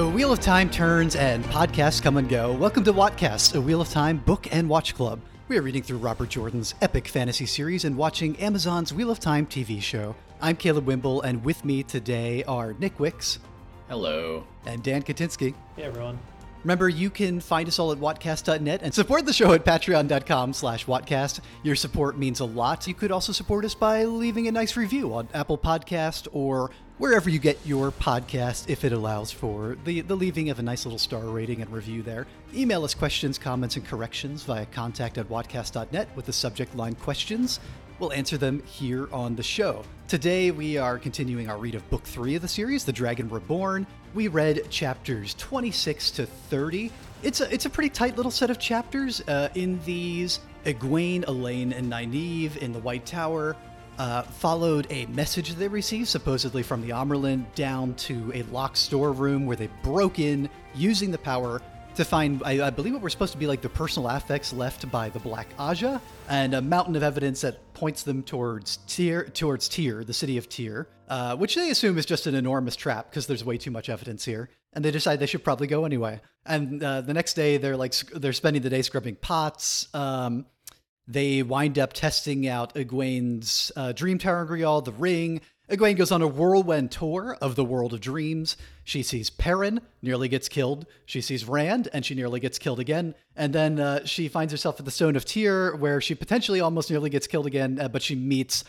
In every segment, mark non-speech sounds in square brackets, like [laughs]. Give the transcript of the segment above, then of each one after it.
The Wheel of Time turns and podcasts come and go. Welcome to Wattcast, a Wheel of Time book and watch club. We are reading through Robert Jordan's epic fantasy series and watching Amazon's Wheel of Time TV show. I'm Caleb Wimble, and with me today are Nick Wicks Hello. and Dan Katinsky. Hey everyone. Remember, you can find us all at Wattcast.net and support the show at patreon.com slash Wattcast. Your support means a lot. You could also support us by leaving a nice review on Apple Podcast or wherever you get your podcast if it allows for the, the leaving of a nice little star rating and review there. Email us questions, comments, and corrections via contact at Wattcast.net with the subject line questions. We'll answer them here on the show. Today, we are continuing our read of Book 3 of the series, The Dragon Reborn. We read chapters 26 to 30. It's a, it's a pretty tight little set of chapters. Uh, in these, Egwene, Elayne, and Nynaeve in the White Tower uh, followed a message they received, supposedly from the Amyrlin, down to a locked storeroom where they broke in using the power to find, I, I, believe, what were supposed to be like the personal affects left by the Black Ajah, and a mountain of evidence that points them towards Tear, towards Tear, the city of Tear, uh, which they assume is just an enormous trap because there's way too much evidence here, and they decide they should probably go anyway. And uh, the next day, they're like they're spending the day scrubbing pots. Um, they wind up testing out Egwene's uh, Dream Ter'angreal, the ring. Egwene goes on a whirlwind tour of the world of dreams. She sees Perrin, nearly gets killed. She sees Rand, and she nearly gets killed again. And then uh, she finds herself at the Stone of Tear, where she potentially almost nearly gets killed again, uh, but she meets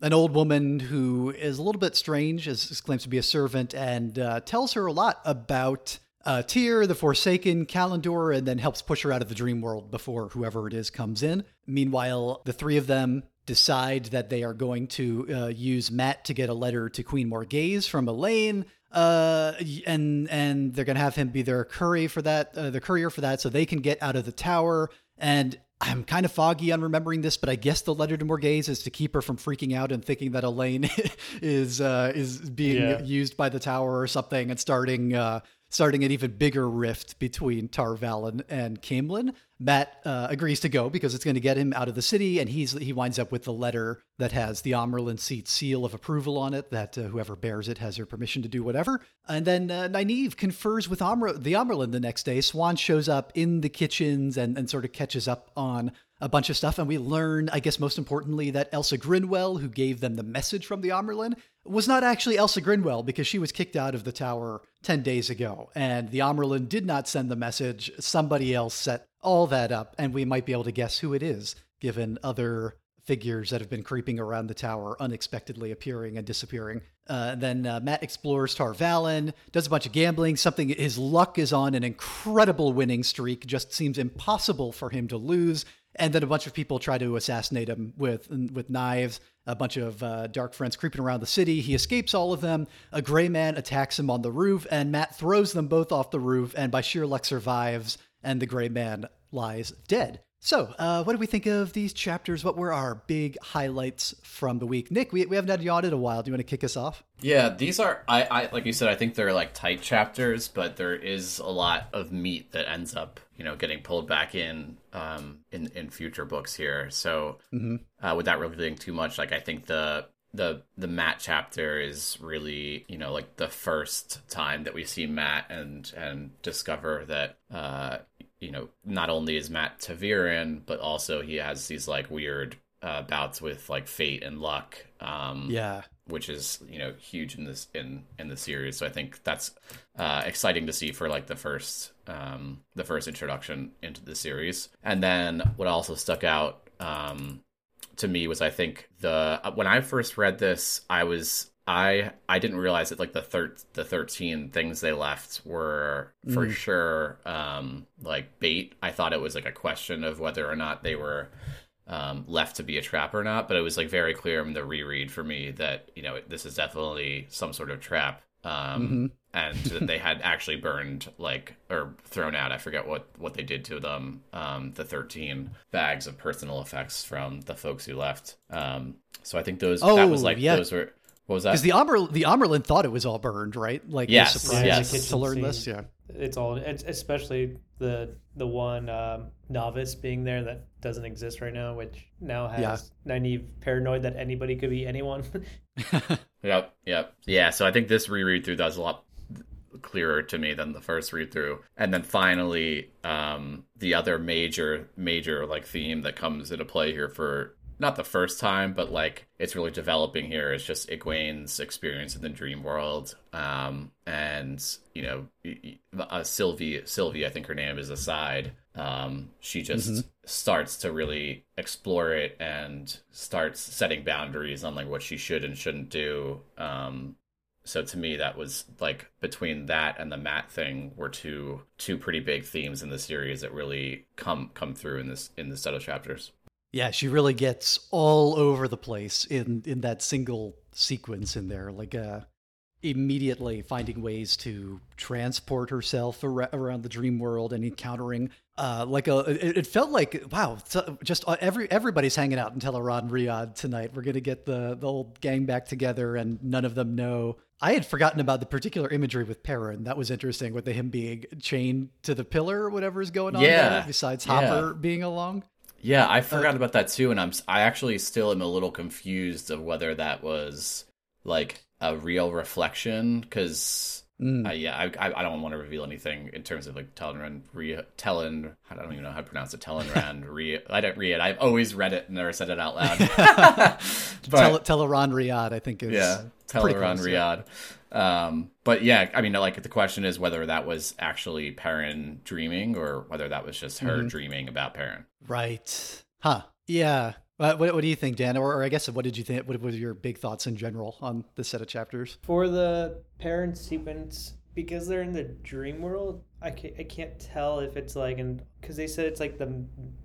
an old woman who is a little bit strange, as claims to be a servant, and uh, tells her a lot about uh, Tear, the Forsaken, Callandor, and then helps push her out of the dream world before whoever it is comes in. Meanwhile, the three of them decide that they are going to uh, use Mat to get a letter to Queen Morgase from Elayne. Uh, and and they're gonna have him be their courier for that, uh, the courier for that, so they can get out of the tower. And I'm kind of foggy on remembering this, but I guess the letter to Morgase is to keep her from freaking out and thinking that Elayne [laughs] is uh, is being yeah. used by the tower or something, and starting uh, starting an even bigger rift between Tar Valon and Caemlyn. Mat uh, agrees to go because it's going to get him out of the city, and he's he winds up with the letter that has the Amyrlin seat seal of approval on it. That uh, whoever bears it has her permission to do whatever. And then uh, Nynaeve confers with Amr- the Amyrlin the next day. Siuan shows up in the kitchens and, and sort of catches up on a bunch of stuff, and we learn, I guess, most importantly, that Elsa Grinwell, who gave them the message from the Amyrlin, was not actually Elsa Grinwell because she was kicked out of the tower 10 days ago. And the Amyrlin did not send the message. Somebody else set all that up, and we might be able to guess who it is, given other figures that have been creeping around the tower, unexpectedly appearing and disappearing. Uh, then uh, Mat explores Tar Valon, does a bunch of gambling. Something his luck is on an incredible winning streak. Just seems impossible for him to lose and then a bunch of people try to assassinate him with with knives. A bunch of uh, dark friends creeping around the city. He escapes all of them. A gray man attacks him on the roof, and Mat throws them both off the roof, and by sheer luck survives. And the gray man lies dead. So, uh, what do we think of these chapters? What were our big highlights from the week? Nick, we, we haven't had you on in a while. Do you want to kick us off? Yeah, these are, I, I like you said, I think they're like tight chapters, but there is a lot of meat that ends up, you know, getting pulled back in um, in in future books here. So, mm-hmm. uh, without revealing too much, like I think the the the Mat chapter is really you know like the first time that we see Mat and and discover that uh you know, not only is Mat ta'veren, but also he has these like weird uh, bouts with like fate and luck. Um, yeah, which is you know huge in this in in the series. So I think that's uh, exciting to see for like the first um, the first introduction into the series. And then what also stuck out um, to me was I think the when I first read this, I was I I didn't realize that like the thir- the 13 things they left were for mm. sure um bait. I thought it was like a question of whether or not they were um left to be a trap or not, but it was like very clear in the reread for me that, you know, this is definitely some sort of trap. Um mm-hmm. and that they had actually burned like or thrown out, I forget what what they did to them, um the 13 bags of personal effects from the folks who left. Um so I think those oh, that was like yeah. those were what was that? Because the Amber, the Amyrlin thought it was all burned, right? Like, yes, yes. to learn this. Yeah, it's all. It's especially the the one um, novice being there that doesn't exist right now, which now has yeah. Nynaeve paranoid that anybody could be anyone. [laughs] yep, yep, yeah. So I think this reread through does a lot clearer to me than the first read through. And then finally, um, the other major major like theme that comes into play here for not the first time, but like it's really developing here. It's just Egwene's experience in the dream world. Um, and you know, uh, Silvie, Silvie, I think her name is aside. Um, she just mm-hmm. starts to really explore it and starts setting boundaries on like what she should and shouldn't do. Um, so to me that was like between that and the Mat thing were two two pretty big themes in the series that really come come through in this in the set of chapters yeah she really gets all over the place in in that single sequence in there like uh immediately finding ways to transport herself ar- around the dream world and encountering uh, like a it, it, felt like wow just uh, every everybody's hanging out in Tel'aran'rhiod tonight we're gonna get the the old gang back together and none of them know I had forgotten about the particular imagery with Perrin. That was interesting with the him being chained to the pillar or whatever is going on yeah. there, besides Hopper yeah. being along. Yeah, I forgot uh, about that too, and I'm I actually still am a little confused of whether that was like a real reflection because Mm. Uh, yeah, I, I, don't want to reveal anything in terms of like Tellenrand, Re, Tellen, I don't even know how to pronounce it. Tellenrand, [laughs] Re, I don't read it. I've always read it and never said it out loud. [laughs] [laughs] but, Tel- Riyadh, I think is yeah, Tel'aran'rhiod. Um, but yeah, I mean, like the question is whether that was actually Perrin dreaming or whether that was just her mm-hmm. dreaming about Perrin. Right. Huh. Yeah. What, what, do you think, Dan? Or, or, I guess, what did you think? What were your big thoughts in general on this set of chapters? For the Perrin sequence, because they're in the dream world, I can't, I can't tell if it's like, and because they said it's like the,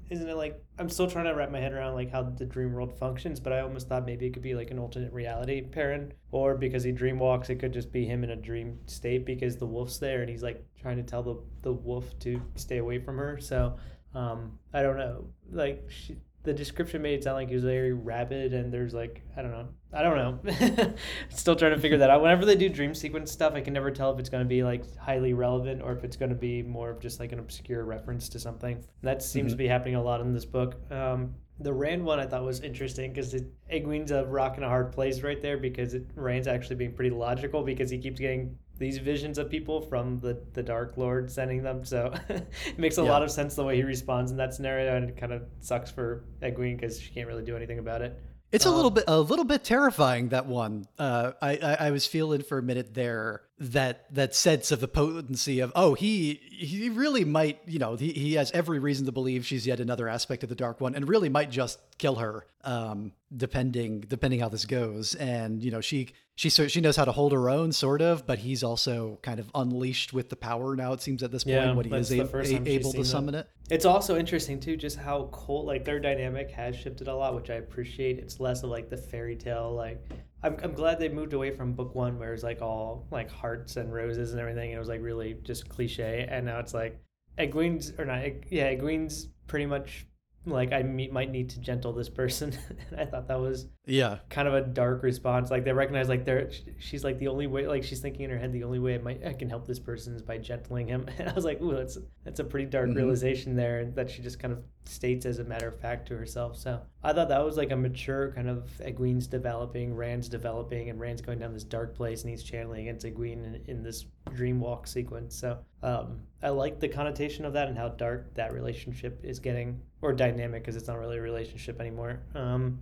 isn't it like, I'm still trying to wrap my head around like how the dream world functions, but I almost thought maybe it could be like an alternate reality Perrin, or because he dream walks, it could just be him in a dream state because the wolf's there and he's like trying to tell the, the wolf to stay away from her. So, um, I don't know. Like, she, the description made it sound like he was very rabid and there's like i don't know. I don't know. [laughs] Still trying to figure that out. Whenever they do dream sequence stuff i can never tell if it's going to be like highly relevant or if it's going to be more of just like an obscure reference to something. That seems mm-hmm. to be happening a lot in this book. Um, the Rand one I thought was interesting because Egwene's a rock and a hard place right there because it, Rand's actually being pretty logical because he keeps getting these visions of people from the, the Dark Lord sending them. So [laughs] it makes a yeah. lot of sense the way he responds in that scenario, and it kind of sucks for Egwene because she can't really do anything about it. It's um, a little bit a little bit terrifying that one. Uh, I, I, I was feeling for a minute there that that sense of the potency of oh he he really might you know he, he has every reason to believe she's yet another aspect of the dark one and really might just kill her um, depending depending how this goes and you know she she she knows how to hold her own sort of but he's also kind of unleashed with the power now it seems at this point yeah, when he is a, a, able to summon it. it it's also interesting too just how cold like their dynamic has shifted a lot which i appreciate it's less of like the fairy tale like I'm, I'm glad they moved away from book one where it's like all like hearts and roses and everything. It was like really just cliche, and now it's like Egwene's or not. Yeah, Egwene's pretty much like I might need to gentle this person. [laughs] and I thought that was yeah kind of a dark response. Like they recognize like they're she's like the only way like she's thinking in her head the only way I might I can help this person is by gentling him. [laughs] And I was like, ooh, that's that's a pretty dark mm-hmm. realization there that she just kind of states as a matter of fact to herself. So I thought that was like a mature kind of Egwene's developing, Rand's developing, and Rand's going down this dark place and he's channeling against Egwene in, in this dream walk sequence. So um, I like the connotation of that and how dark that relationship is getting, or dynamic because it's not really a relationship anymore. Um,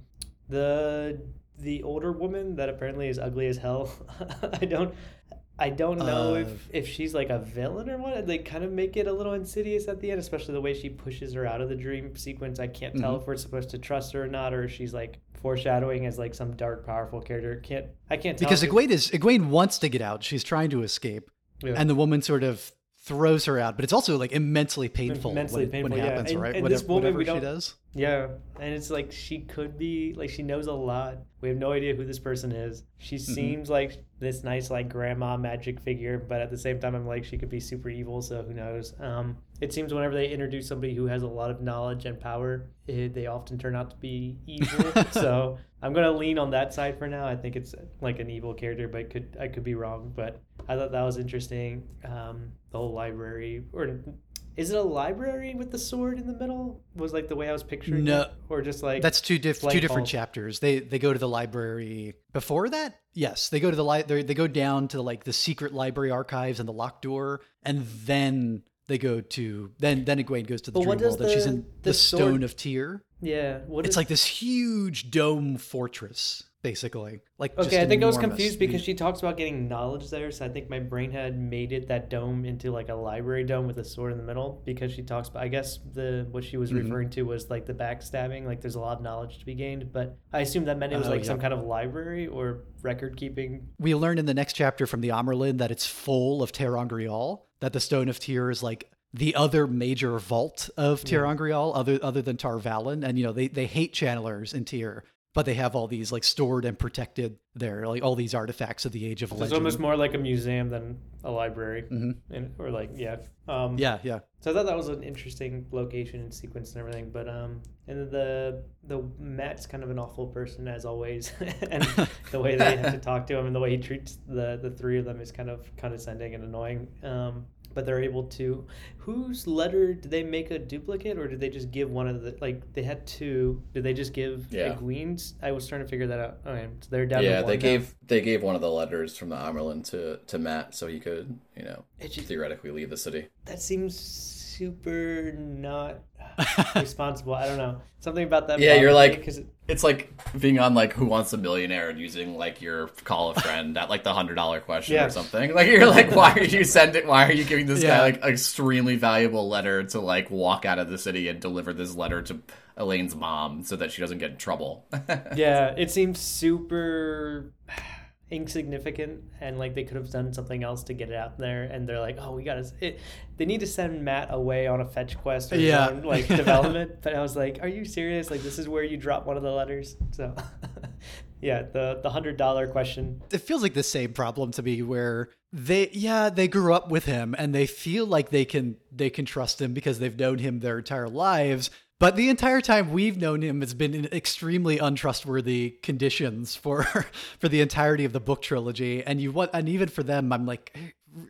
the the older woman that apparently is ugly as hell. [laughs] I don't I don't know uh, if if she's like a villain or what. They kind of make it a little insidious at the end, especially the way she pushes her out of the dream sequence. I can't tell mm-hmm. if we're supposed to trust her or not, or if she's like foreshadowing as like some dark, powerful character. Can't I can't tell. because Egwene is Egwene wants to get out. She's trying to escape, yeah. and the woman sort of throws her out. But it's also like immensely painful immensely when, painful, when it yeah. happens, and, right? And whatever, this woman, we don't, she does. Yeah, and it's like she could be like she knows a lot. We have no idea who this person is. She mm-hmm. seems like this nice like grandma magic figure, but at the same time, I'm like she could be super evil. So who knows? Um, it seems whenever they introduce somebody who has a lot of knowledge and power, it, they often turn out to be evil. [laughs] so I'm gonna lean on that side for now. I think it's like an evil character, but could I could be wrong. But I thought that was interesting. Um, the whole library or Is it a library with the sword in the middle? Was like the way I was picturing No. it, or just like That's two diff- two different chapters. They they go to the library before that. Yes, they go to the li- they they go down to like the secret library archives and the locked door, and then they go to then then Egwene goes to the But dream world, and she's in the the, sword- Stone of Tear. yeah. What It's is- like this huge dome fortress, basically. Like just Okay, I think I was confused because she talks about getting knowledge there, so I think my brain had made it that dome into like a library dome with a sword in the middle because she talks about I guess the what she was Mhm. referring to was like the backstabbing, like there's a lot of knowledge to be gained, but I assume that meant it was Oh, like yeah. some kind of library or record keeping. we learn in the next chapter from the Amyrlin that it's full of Ter'angreal, that the Stone of Tear is like the other major vault of Ter'angreal, other other than Tar Valon. And you know, they, they hate channelers in Tear, but they have all these like stored and protected there, like all these artifacts of the Age of So it's almost more like a museum than a library. Mhm. And, or like yeah. Um Yeah, yeah. So I thought that was an interesting location and sequence and everything. But um, and the the Mat's kind of an awful person as always, [laughs] and [laughs] the way they have to talk to him and the way he treats the the three of them is kind of condescending and annoying. Um, but they're able to. Whose letter did they make a duplicate, or did they just give one of the like they had two? Did they just give Yeah. Egwene's? I was trying to figure that out. Okay, so they're down. to yeah, they now. gave they gave one of the letters from the Amyrlin to to Mat so he could you know just, theoretically leave the city. That seems super not [laughs] responsible. I don't know something about that. Yeah, you're like- because It's like being on like Who Wants a Millionaire and using like your call a friend at like the hundred dollar question Yeah. or something. Like you're like, why are you sending? Why are you giving this Yeah. guy like an extremely valuable letter to like walk out of the city and deliver this letter to Elayne's mom so that she doesn't get in trouble? [laughs] yeah, it seems super insignificant and like they could have done something else to get it out there and they're like oh we gotta it they need to send Mat away on a fetch quest or Yeah. own, like [laughs] development but i was like are you serious? Like this is where you drop one of the letters? So [laughs] yeah the the hundred dollar question. It feels like the same problem to me where they yeah they grew up with him and they feel like they can they can trust him because they've known him their entire lives but the entire time we've known him has been in extremely untrustworthy conditions for [laughs] for the entirety of the book trilogy. And you want and even for them i'm like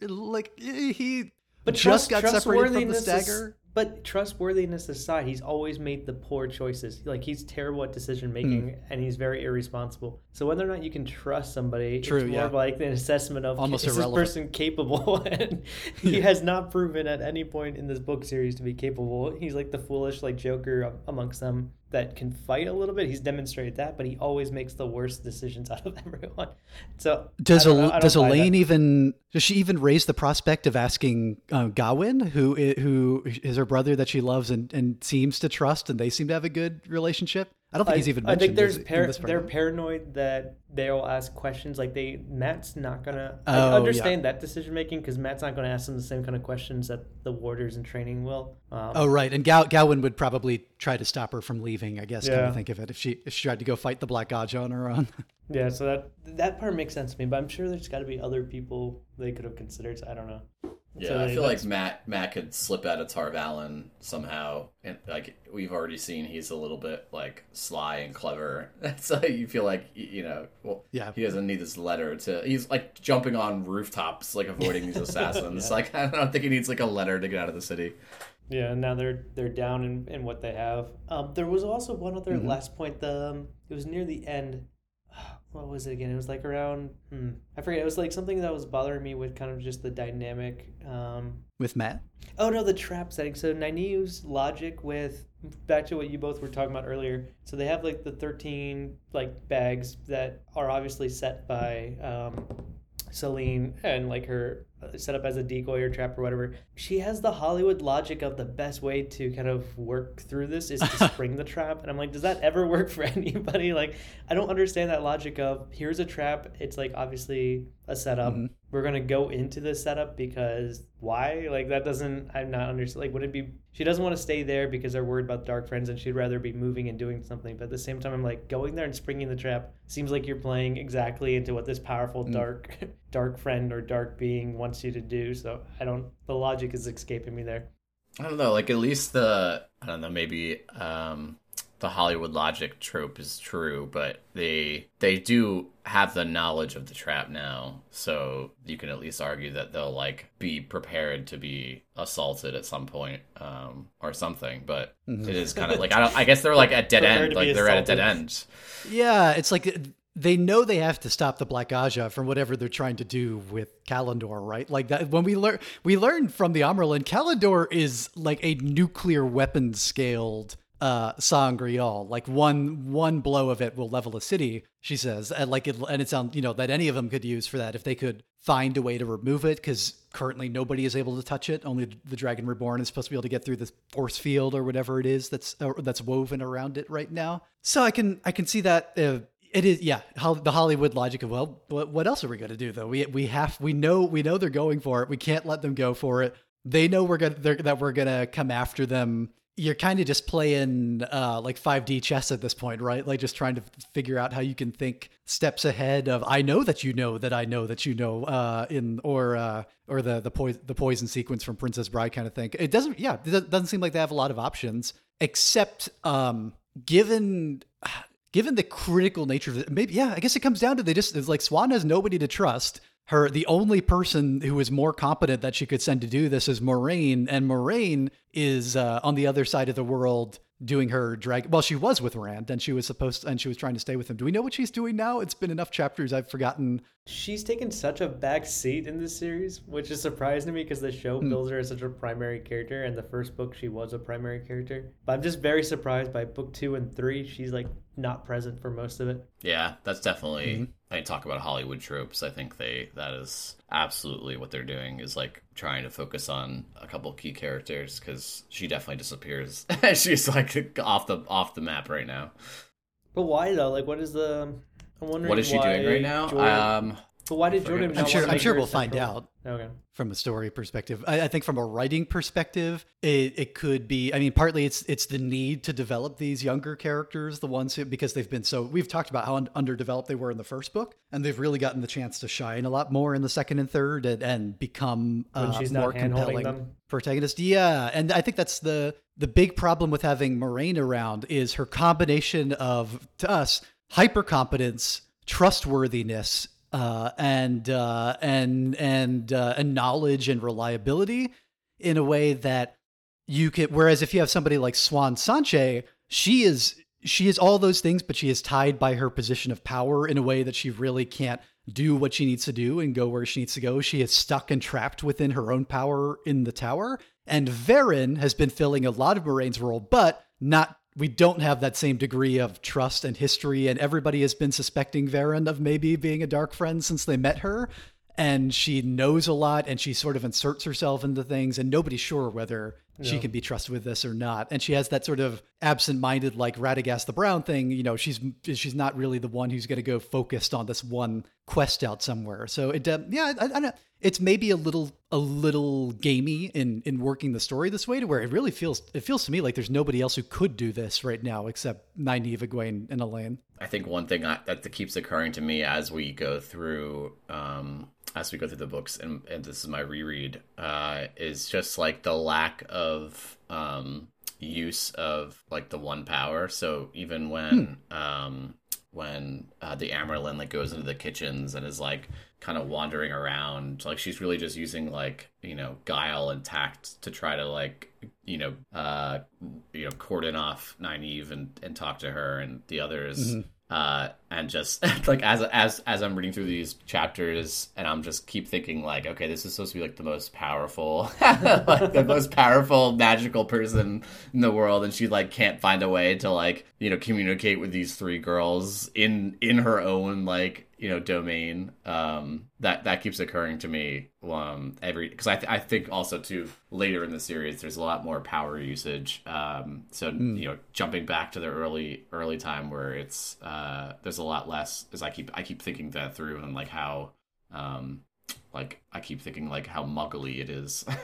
like eh, he but just trust- got separated from the trustworthiness is- stagger but trustworthiness aside, he's always made the poor choices. Like he's terrible at decision making, Hmm. and he's very irresponsible. So whether or not you can trust somebody, True, it's more yeah. of like an assessment of Almost is irrelevant. this person capable? [laughs] and he has not proven at any point in this book series to be capable. He's like the foolish like Joker amongst them that can fight a little bit. He's demonstrated that, but he always makes the worst decisions [laughs] out of everyone. So Does I don't know- El- I don't does buy that. Elayne even does she even raise the prospect of asking uh, Gawyn, who who is her brother that she loves and, and seems to trust, and they seem to have a good relationship? I don't think I, he's even I think there's par- they're paranoid that they'll ask questions like they Mat's not gonna. Oh, I yeah. understand that decision making because Mat's not gonna ask them the same kind of questions that the warders in training will. Um, Oh right, and Gow- Gawyn would probably try to stop her from leaving. I guess. Come Yeah. to think of it, if she if she tried to go fight the Black Godja on her own. [laughs] yeah, so that that part makes sense to me, but I'm sure there's got to be other people they could have considered. So I don't know. Yeah, So I feel like Mat Mat could slip out of Tar Valon somehow, and like we've already seen, he's a little bit like sly and clever. [laughs] so you feel like you know, well, Yeah. he doesn't need this letter to. He's like jumping on rooftops, like avoiding these [laughs] assassins. Like [laughs] I don't think he needs like a letter to get out of the city. Yeah, and now they're they're down in, in what they have. Um, there was also one other Mhm. last point. The um, it was near the end. What was it again? It was like around. Hmm, I forget. It was like something that was bothering me with kind of just the dynamic. Um, with Mat. oh no, the trap setting. So Nynaeve's logic with back to what you both were talking about earlier. So they have like the thirteen like bags that are obviously set by um, Celine and like her uh, set up as a decoy or trap or whatever. She has the Hollywood logic of the best way to kind of work through this is to [laughs] spring the trap. And I'm like, does that ever work for [laughs] anybody? Like, I don't understand that logic of here's a trap. It's like obviously a setup. Mhm. We're gonna go into this setup because why? Like that doesn't. I'm not understand. Like, would it be? She doesn't want to stay there because they're worried about dark friends, and she'd rather be moving and doing something. But at the same time, I'm like going there and springing the trap seems like you're playing exactly into what this powerful Mm. dark, [laughs] dark friend or dark being wants you to do. So I don't. The logic is escaping me there. I don't know, like at least the I don't know, maybe um the Hollywood logic trope is true, but they they do have the knowledge of the trap now, so you can at least argue that they'll like be prepared to be assaulted at some point, um, or something. But it is kind of like I don't. I guess they're like at dead Prepared end, like they're at a dead assaulted. end. Yeah, it's like they know they have to stop the Black Ajah from whatever they're trying to do with Callandor, right? Like that when we learn we learned from the Amyrlin, Callandor is like a nuclear weapon scaled uh sa'angreal like one one blow of it will level a city she says. And like it and it sounds you know that any of them could use for that if they could find a way to remove it because currently nobody is able to touch it. Only the dragon reborn is supposed to be able to get through this force field or whatever it is that's that's woven around it right now. So i can i can see that uh, it is yeah the hollywood logic of well what, else are we going to do though? We we have we know we know they're going for it. We can't let them go for it. They know we're gonna that we're gonna come after them you're kind of just playing uh, like 5D chess at this point, right? Like just trying to figure out how you can think steps ahead of I know that you know that I know that you know uh, in or uh, or the the poison the poison sequence from Princess Bride kind of thing. It doesn't yeah, it doesn't seem like they have a lot of options except um, given given the critical nature of it. Maybe yeah, I guess it comes down to they just like Siuan has nobody to trust her the only person who is more competent that she could send to do this is Moiraine, and Moiraine is uh, on the other side of the world doing her drag. Well, she was with Rand, and she was supposed and she was trying to stay with him. Do we know what she's doing now? It's been enough chapters, I've forgotten. She's taken such a back seat in this series, which is surprising to me because the show Hmm. builds her as such a primary character. And the first book, she was a primary character. But I'm just very surprised by book two and three. She's like not present for most of it. Yeah, that's definitely. I talk about Hollywood tropes. I think they that is absolutely what they're doing is like trying to focus on a couple key characters because she definitely disappears. [laughs] She's like off the off the map right now. But why though? Like, what is the? I'm wondering. What is she doing right now? Jordan- Um, but why did Jordan? I'm sure. want to I'm make sure we'll find central? out. Okay. from a story perspective. I, I think from a writing perspective, it, it could be. I mean, partly it's it's the need to develop these younger characters, the ones who because they've been so. We've talked about how un- underdeveloped they were in the first book, and they've really gotten the chance to shine a lot more in the second and third, and, and become uh, she's more compelling them. protagonist. Yeah, and I think that's the the big problem with having Moiraine around is her combination of to us hyper competence, trustworthiness, uh, and uh, and and uh, and knowledge and reliability in a way that you could. Whereas if you have somebody like Siuan Sanche, she is she is all those things, but she is tied by her position of power in a way that she really can't do what she needs to do and go where she needs to go. She is stuck and trapped within her own power in the tower. And Verin has been filling a lot of Moiraine's role, but not we don't have that same degree of trust and history, and everybody has been suspecting Verin of maybe being a dark friend since they met her. And she knows a lot and she sort of inserts herself into things, and nobody's sure whether she can be trusted with this or not. And she has that sort of absent-minded, like Radagast the Brown thing. You know, she's she's not really the one who's going to go focused on this one quest out somewhere. So it, uh, yeah, I, I don't. It's maybe a little a little gamey in in working the story this way to where it really feels it feels to me like there's nobody else who could do this right now except Nynaeve, Egwene, and Elayne. I think one thing I, that keeps occurring to me as we go through um, as we go through the books, and, and this is my reread, uh, is just like the lack of um, use of like the one power. So even when um, when uh, the Amyrlin like goes into the kitchens and is like kind of wandering around, like she's really just using like you know guile and tact to try to like you know uh you know cordon off Nynaeve and and talk to her and the others uh and just [laughs] like as as as I'm reading through these chapters and I'm just keep thinking like okay this is supposed to be like the most powerful [laughs] like the most powerful magical person in the world. And she like can't find a way to like you know communicate with these three girls in in her own like you know domain. Um that that keeps occurring to me um every because I, th- I think also too later in the series there's a lot more power usage. Um so you know jumping back to the early early time where it's uh there's a lot less as i keep i keep thinking that through and like how um like i keep thinking like how muggly it is [laughs]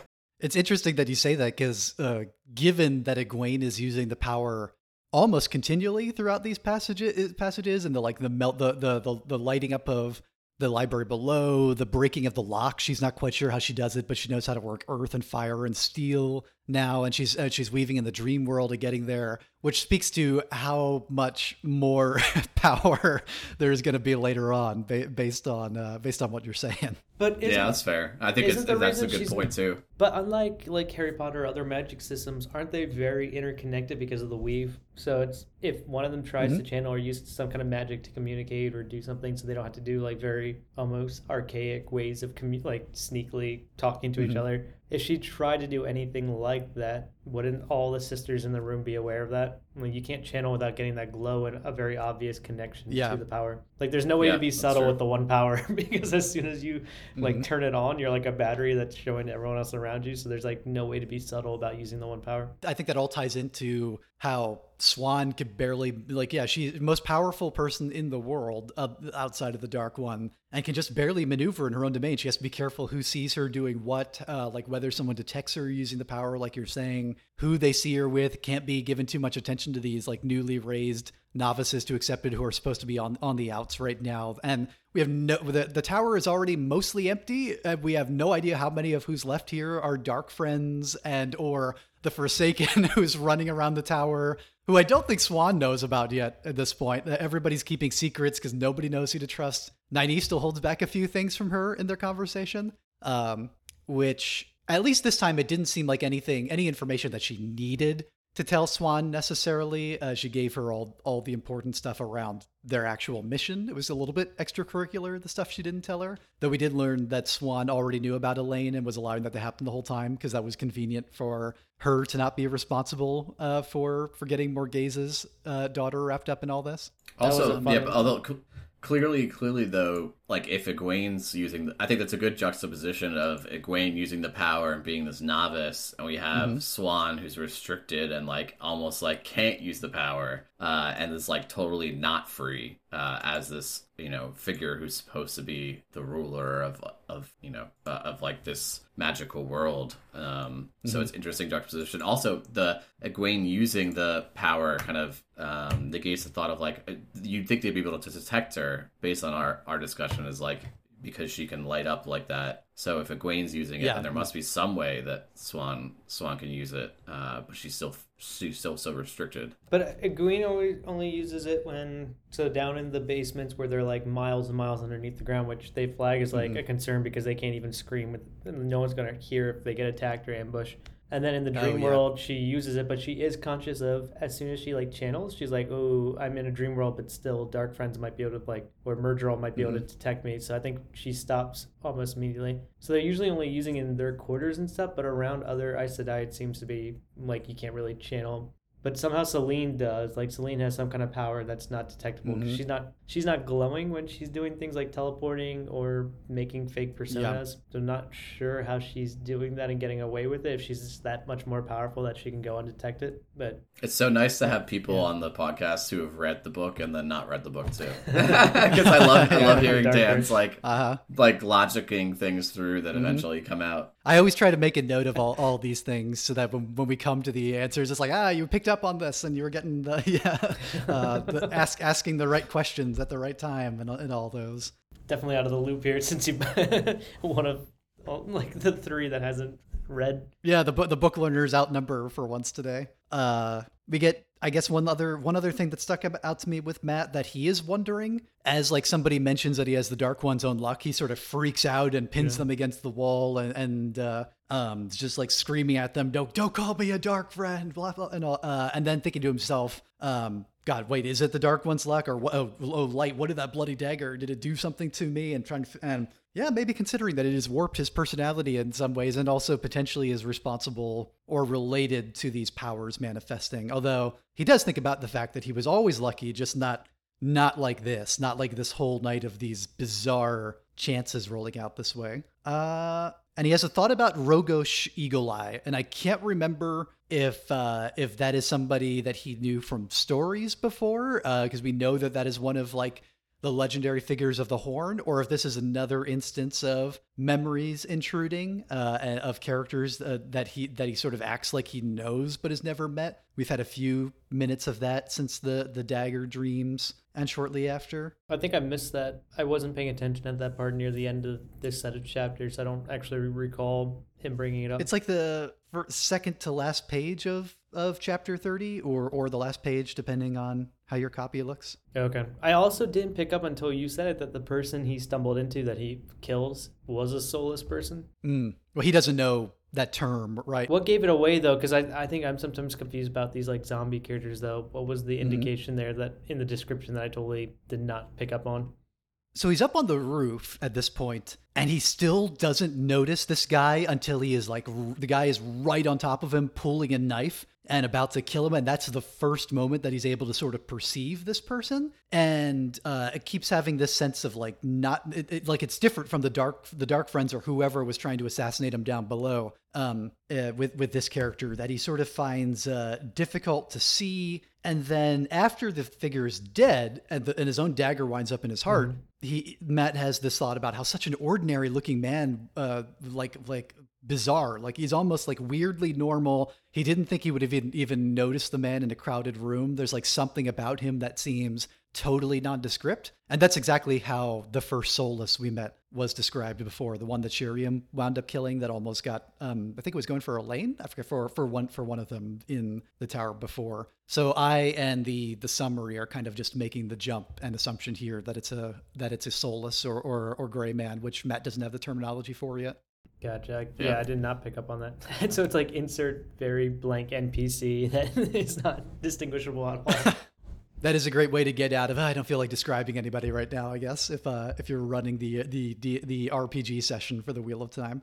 It's interesting that you say that because uh, given that Egwene is using the power almost continually throughout these passages, passages, and the like the melt, the, the the the lighting up of the library below, the breaking of the lock. She's not quite sure how she does it, but she knows how to work earth and fire and steel now, and she's uh, she's weaving in the dream world and getting there, which speaks to how much more [laughs] power there's going to be later on, ba- based on uh, based on what you're saying. But Yeah, that's fair. I think it's, isn't the that's a reason good she's- point too. But unlike like Harry Potter or other magic systems, aren't they very interconnected because of the weave? So it's if one of them tries Mm-hmm. to channel or use some kind of magic to communicate or do something, so they don't have to do like very almost archaic ways of commu- like sneakily talking to Mm-hmm. each other. If she tried to do anything like that, wouldn't all the sisters in the room be aware of that? Like you can't channel without getting that glow and a very obvious connection Yeah. to the power. Like there's no way Yeah, to be subtle true. with the one power [laughs] because as soon as you like Mm-hmm. turn it on, you're like a battery that's showing everyone else around you. So there's like no way to be subtle about using the one power. I think that all ties into how Siuan could barely like yeah she's the most powerful person in the world uh, outside of the Dark One and can just barely maneuver in her own domain. She has to be careful who sees her doing what, uh, like whether someone detects her using the power, like you're saying, who they see her with. Can't be given too much attention to these like newly raised novices to accepted who are supposed to be on on the outs right now. And we have no the, the tower is already mostly empty. Uh, we have no idea how many of who's left here are dark friends and or the forsaken [laughs] who's running around the tower who i don't think Siuan knows about yet at this point. Uh, everybody's keeping secrets because nobody knows who to trust. Nynaeve still holds back a few things from her in their conversation um, which at least this time it didn't seem like anything any information that she needed to tell Siuan necessarily. Uh, she gave her all all the important stuff around their actual mission. It was a little bit extracurricular, the stuff she didn't tell her. Though we did learn that Siuan already knew about Elayne and was allowing that to happen the whole time because that was convenient for her to not be responsible uh, for for getting Morgase's uh, daughter wrapped up in all this. Also, yeah, although clearly, clearly though, like if Egwene's using, the, I think that's a good juxtaposition of Egwene using the power and being this novice, and we have Siuan who's restricted and like almost like can't use the power, uh, and is like totally not free uh, as this you know figure who's supposed to be the ruler of of you know uh, of like this magical world. Um, So it's interesting juxtaposition. Also, the Egwene using the power kind of um, negates the thought of like uh, you'd think they'd be able to detect her based on our our discussion is like because she can light up like that. So if Egwene's using it, Yeah. then there must be some way that Siuan Siuan can use it, uh, but she's still she's still so restricted. But Egwene only, only uses it when so down in the basements where they're like miles and miles underneath the ground, which they flag as like a concern because they can't even scream. With, no one's gonna hear if they get attacked or ambushed. And then in the oh, dream yeah. world, she uses it, but she is conscious of as soon as she like channels, she's like, "Oh, I'm in a dream world, but still, dark friends might be able to like, or Myrddraal might be able to mm-hmm. detect me." So I think she stops almost immediately. So they're usually only using in their quarters and stuff, but around other Aes Sedai, it seems to be like you can't really channel but somehow Celine does. Like Celine has some kind of power that's not detectable. 'cause She's not she's not glowing when she's doing things like teleporting or making fake personas. So I'm not sure how she's doing that and getting away with it. If she's just that much more powerful that she can go undetected. But It's so nice to have people on the podcast who have read the book and then not read the book too, [laughs] because I love I love hearing Darker. Dan's like Uh huh. like logicking things through that eventually come out. I always try to make a note of all, all these things so that when, when we come to the answers, it's like, ah, you picked up on this and you were getting the, [laughs] yeah, uh, the ask, asking the right questions at the right time and, and all those. definitely out of the loop here [laughs] since you one of like the three that hasn't read. Yeah, the, bu- the book learners outnumber for once today. Uh, we get, I guess, one other one other thing that stuck out to me with Mat that he is wondering as like somebody mentions that he has the Dark One's own luck, he sort of freaks out and pins them against the wall and and uh, um, just like screaming at them, "Don't don't call me a dark friend," blah blah, and all, uh, and then thinking to himself, um, God, wait, is it the Dark One's luck or? Oh, oh, light, what did that bloody dagger? Did it do something to me? And trying to, and yeah, maybe considering that it has warped his personality in some ways and also potentially is responsible or related to these powers manifesting. Although he does think about the fact that he was always lucky, just not not like this, not like this whole night of these bizarre chances rolling out this way. Uh and he has a thought about Rogosh Eagle Eye, and I can't remember if uh, if that is somebody that he knew from stories before, because we know that that is one of like the legendary figures of the Horn, or if this is another instance of memories intruding uh, of characters uh, that he that he sort of acts like he knows but has never met. We've had a few minutes of that since the the dagger dreams and shortly after. I think I missed that. I wasn't paying attention at that part near the end of this set of chapters. I don't actually recall him bringing it up. It's like the second to last page of of chapter 30 or or the last page depending on how your copy looks. Okay. I also didn't pick up until you said it that the person he stumbled into that he kills was a soulless person. Mm. Well, he doesn't know that term, right? What gave it away though? Because I, I think I'm sometimes confused about these like zombie characters though. What was the indication there that in the description that I totally did not pick up on? So he's up on the roof at this point, and he still doesn't notice this guy until he is like, the guy is right on top of him, pulling a knife and about to kill him. And that's the first moment that he's able to sort of perceive this person. And uh, it keeps having this sense of like, not it, it- like it's different from the dark, the dark friends or whoever was trying to assassinate him down below. Um, uh, with with this character that he sort of finds uh, difficult to see, and then after the figure is dead and, the, and his own dagger winds up in his heart, he Mat has this thought about how such an ordinary looking man, uh, like like bizarre, like he's almost like weirdly normal. He didn't think he would have even even noticed the man in a crowded room. There's like something about him that seems totally nondescript, and that's exactly how the first soulless we met was described before. The one that Sheriam wound up killing, that almost got, um, I think it was going for Elayne. I forget for for one for one of them in the tower before. So I and the the summary are kind of just making the jump and assumption here that it's a that it's a soulless or or, or gray man, which Mat doesn't have the terminology for yet. Gotcha. I- Yeah. Yeah. I did not pick up on that. [laughs] so it's like insert very blank NPC [laughs] that is not distinguishable at all. [laughs] That is a great way to get out of. I don't feel like describing anybody right now. I guess if uh, if you're running the the the, the RPG session for the Wheel of Time.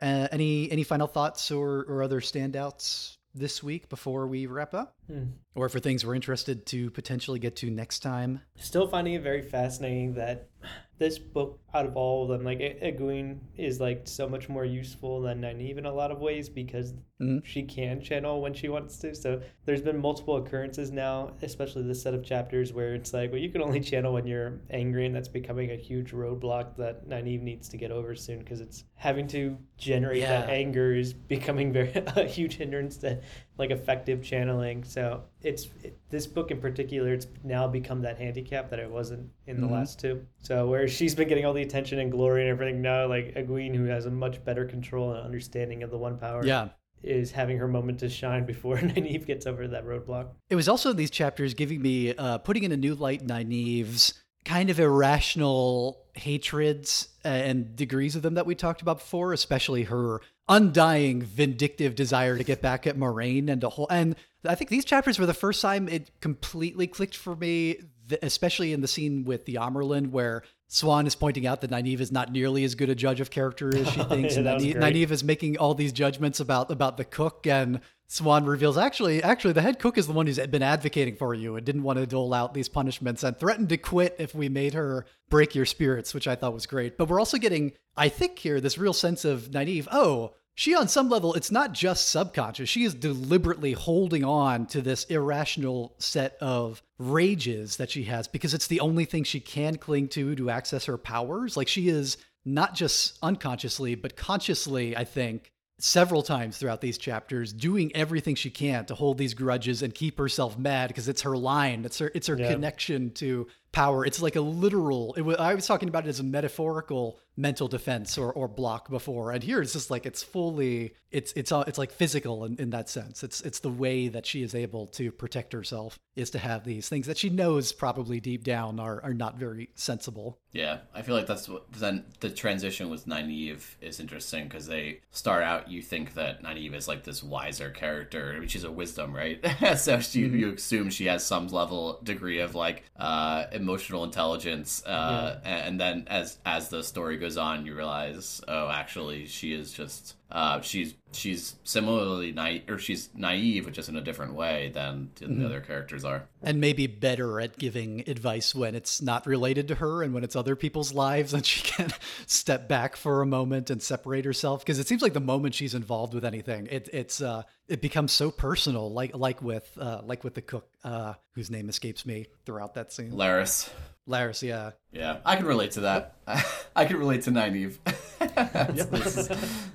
Uh, any any final thoughts or or other standouts this week before we wrap up, Hmm. or for things we're interested to potentially get to next time? Still finding it very fascinating that this book, out of all of them, like Egwene is like so much more useful than Nynaeve in a lot of ways because Mhm. she can channel when she wants to. So there's been multiple occurrences now, especially this set of chapters where it's like, well, you can only [laughs] channel when you're angry, and that's becoming a huge roadblock that Nynaeve needs to get over soon because it's having to generate that anger is [laughs] becoming very [laughs] a huge hindrance to like effective channeling. So it's it, this book in particular, it's now become that handicap that it wasn't in the Mhm. last two. So where she's been getting all the attention and glory and everything, now like Egwene, who has a much better control and understanding of the One Power, Yeah. Is having her moment to shine [laughs] before [laughs] Nynaeve gets over that roadblock. It was also these chapters giving me, uh, putting in a new light Nynaeve's kind of irrational hatreds and degrees of them that we talked about before, especially her undying vindictive desire to get back at Moiraine and to whole. And I think these chapters were the first time it completely clicked for me, especially in the scene with the Amyrlin where Siuan is pointing out that Nynaeve is not nearly as good a judge of character as she [laughs] thinks, Yeah, and that Nynaeve. Nynaeve is making all these judgments about about the cook and Siuan reveals actually actually the head cook is the one who's been advocating for you and didn't want to dole out these punishments and threatened to quit if we made her break your spirits, which I thought was great. But we're also getting, I think here, this real sense of Nynaeve, oh, she on some level, it's not just subconscious. She is deliberately holding on to this irrational set of rages that she has because it's the only thing she can cling to to access her powers. Like she is not just unconsciously, but consciously, I think, several times throughout these chapters, doing everything she can to hold these grudges and keep herself mad because it's her line. It's her. It's her Yeah. connection to power. It's like a literal. It was, I was talking about it as a metaphorical mental defense or, or block before, and here it's just like it's fully. It's it's uh, it's like physical in, in that sense. It's it's the way that she is able to protect herself is to have these things that she knows probably deep down are are not very sensible. Yeah, I feel like that's what then the transition with Nynaeve is interesting because they start out you think that Nynaeve is like this wiser character. I mean, she's a wisdom, right? [laughs] so she, you assume she has some level degree of like uh, emotional intelligence, uh, and then as as the story goes on, you realize, oh, actually, she is just uh, she's she's similarly naive, or she's naive, which is in a different way than the other characters are. and maybe better at giving advice when it's not related to her and when it's other people's lives and she [laughs] can step back for a moment and separate herself because it seems like the moment she's involved with anything it, it's uh it becomes so personal like like with uh like with the cook uh whose name escapes me throughout that scene Laras. Laras yeah Yeah, I can relate to that. [laughs] I can relate to Nynaeve.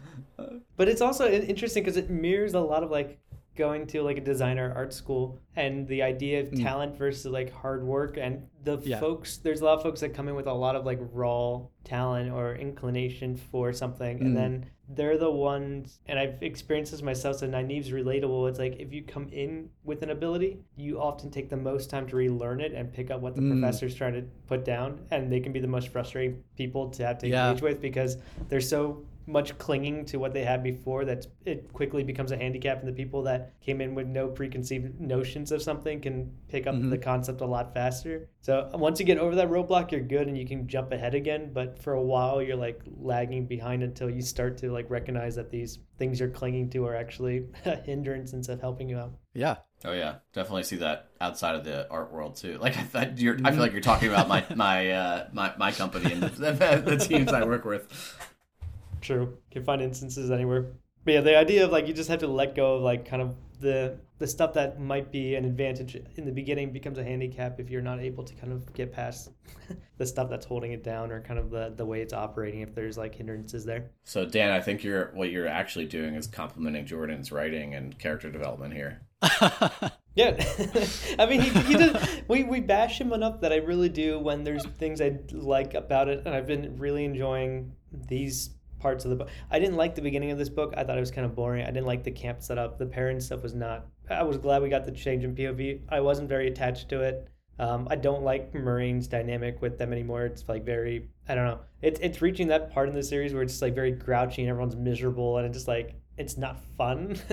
[laughs] But it's also interesting because it mirrors a lot of like going to like a designer art school and the idea of Mm. talent versus like hard work and the Yeah. folks there's a lot of folks that come in with a lot of like raw talent or inclination for something Mm. and then they're the ones and I've experienced this myself so Nynaeve's relatable it's like if you come in with an ability you often take the most time to relearn it and pick up what the Mm. professor's trying to put down and they can be the most frustrating people to have to Yeah. engage with because they're so much clinging to what they had before that it quickly becomes a handicap and the people that came in with no preconceived notions of something can pick up Mhm. the concept a lot faster so once you get over that roadblock you're good and you can jump ahead again but for a while you're like lagging behind until you start to like recognize that these things you're clinging to are actually [laughs] a hindrance instead of helping you out Yeah. Oh yeah, definitely see that outside of the art world too. Like I thought, you're, I feel like you're talking about my my uh, my my company and [laughs] the, the teams I work with. True. Can find instances anywhere. But yeah, the idea of like you just have to let go of like kind of the the stuff that might be an advantage in the beginning becomes a handicap if you're not able to kind of get past [laughs] the stuff that's holding it down or kind of the, the way it's operating if there's like hindrances there. So Dan, I think you're what you're actually doing is complimenting Jordan's writing and character development here. [laughs] Yeah, [laughs] I mean, he, he did. We we bash him enough that I really do when there's things I like about it, and I've been really enjoying these parts of the book. I didn't like the beginning of this book. I thought it was kind of boring. I didn't like the camp setup. The Perrin stuff was not. I was glad we got the change in POV. I wasn't very attached to it. Um, I don't like Moiraine's dynamic with them anymore. It's like very, I don't know. It's it's reaching that part in the series where it's like very grouchy and everyone's miserable and it's just like it's not fun [laughs]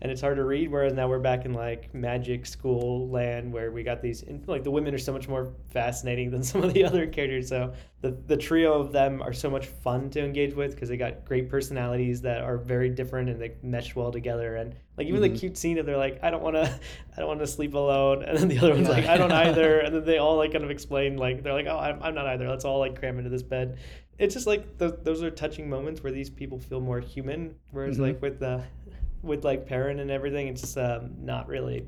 and it's hard to read. Whereas now we're back in like magic school land where we got these like the women are so much more fascinating than [laughs] some of the other characters. So the the trio of them are so much fun to engage with because they got great personalities that are very different and they mesh well together. And like even Mhm. the cute scene of they're like, I don't want to, [laughs] I don't want to sleep alone, and then the other one's Yeah. like, I don't either, and then they all like kind of explain like they're like, oh, I'm, I'm not either. Let's all like cram into this bed. It's just like th- those are touching moments where these people feel more human. Whereas Mhm. like with the, with like Perrin and everything, it's just um, not really.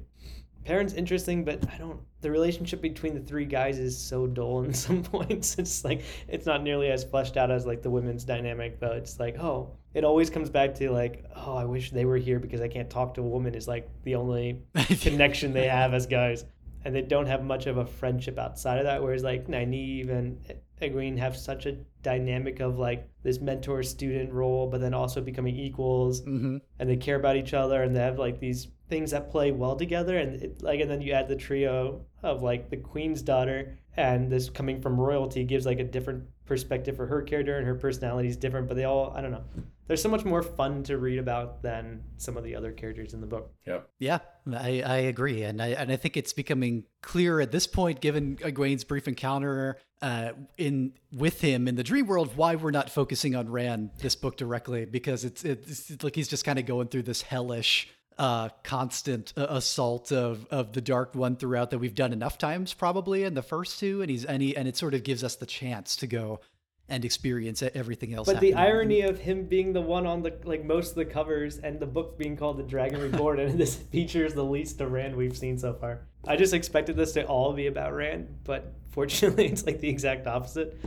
Perrin's interesting, but I don't. The relationship between the three guys is so dull in [laughs] some points. It's like it's not nearly as fleshed out as like the women's dynamic, but It's like oh, it always comes back to like oh, I wish they were here because I can't talk to a woman. Is like the only [laughs] connection they have as guys, and they don't have much of a friendship outside of that. Whereas like Nynaeve and Egwene have such a dynamic of like this mentor student role, but then also becoming equals hmm and they care about each other and they have like these things that play well together and it, like and then you add the trio of like the queen's daughter and this coming from royalty gives like a different perspective for her character and her personality is different but they all i don't know. There's so much more fun to read about than some of the other characters in the book. Yeah, Yeah, I, I agree, and I and I think it's becoming clear at this point, given Egwene's brief encounter uh, in with him in the dream world, why we're not focusing on Rand this book directly, because it's it's, it's like he's just kind of going through this hellish, uh, constant uh, assault of of the Dark One throughout that we've done enough times probably in the first two, and he's and he and it sort of gives us the chance to go and experience everything else. but the irony of him being the one on the like most of the covers and the book being called the dragon reborn [laughs] and this features the least of rand we've seen so far i just expected this to all be about rand but [laughs] fortunately it's like the exact opposite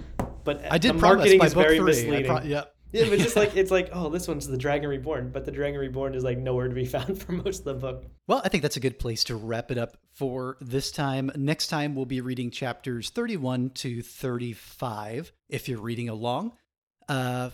but I did the marketing is very three. Misleading pro- yeah. Yeah, but just like [laughs] it's like, oh, this one's the Dragon Reborn, but the Dragon Reborn is like nowhere to be [laughs] found for most of the book. Well, I think that's a good place to wrap it up for this time. Next time, we'll be reading chapters 31 to 35 if you're reading along. Uh,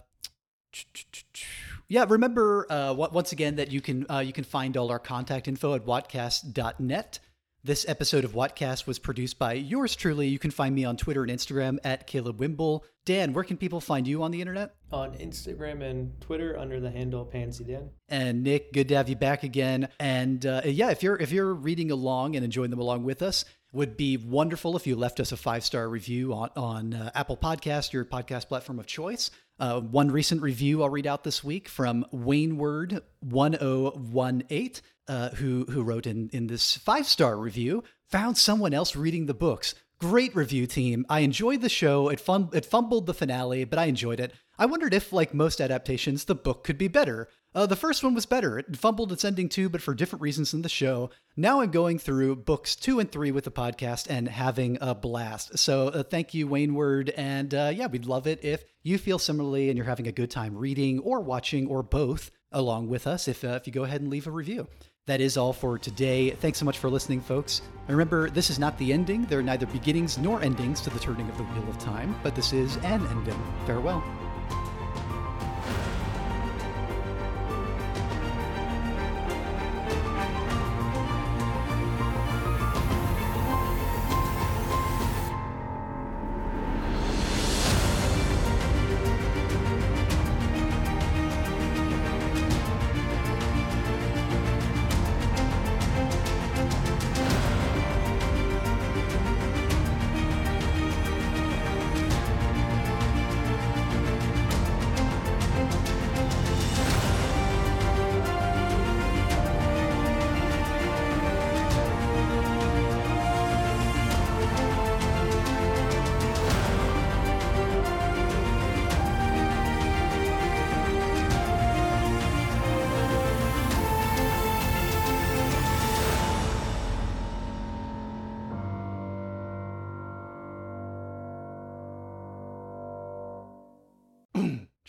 yeah, remember uh, once again that you can uh, you can find all our contact info at watcast.net. This episode of Watcast was produced by yours truly. You can find me on Twitter and Instagram at Caleb Wimble. Dan, where can people find you on the internet? On Instagram and Twitter under the handle Pansy Dan. And Nick, good to have you back again. And uh, yeah, if you're if you're reading along and enjoying them along with us, would be wonderful if you left us a five star review on on uh, Apple Podcast, your podcast platform of choice. Uh, one recent review I'll read out this week from Wayneward one zero one eight, uh, who who wrote in in this five star review. Found someone else reading the books. Great review team. I enjoyed the show. It fun it fumbled the finale, but I enjoyed it. I wondered if, like most adaptations, the book could be better. Uh, the first one was better. It fumbled its ending too, but for different reasons than the show. Now I'm going through books two and three with the podcast and having a blast. So uh, thank you, Wayne Word. And uh, yeah, we'd love it if you feel similarly and you're having a good time reading or watching or both along with us if, uh, if you go ahead and leave a review. That is all for today. Thanks so much for listening, folks. And remember, this is not the ending. There are neither beginnings nor endings to the turning of the wheel of time, but this is an ending. Farewell.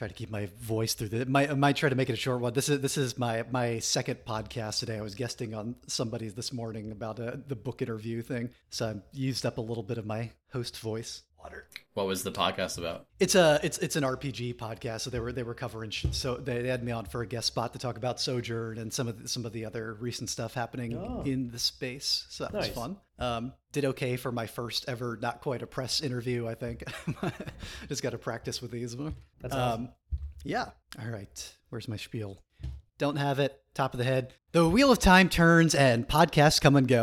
Try to keep my voice through the I might try to make it a short one. This is this is my my second podcast today. I was guesting on somebody's this morning about uh, the book interview thing, so I used up a little bit of my host voice. Water. What was the podcast about? It's a it's it's an RPG podcast. So they were they were covering sh- so they, they had me on for a guest spot to talk about Sojourn and some of the, some of the other recent stuff happening Oh. in the space. So that was fun. Um, did okay for my first ever not quite a press interview. I think [laughs] just got to practice with these. That's um, awesome. yeah. All right. Where's my spiel? Don't have it. Top of the head. The wheel of time turns and podcasts come and go.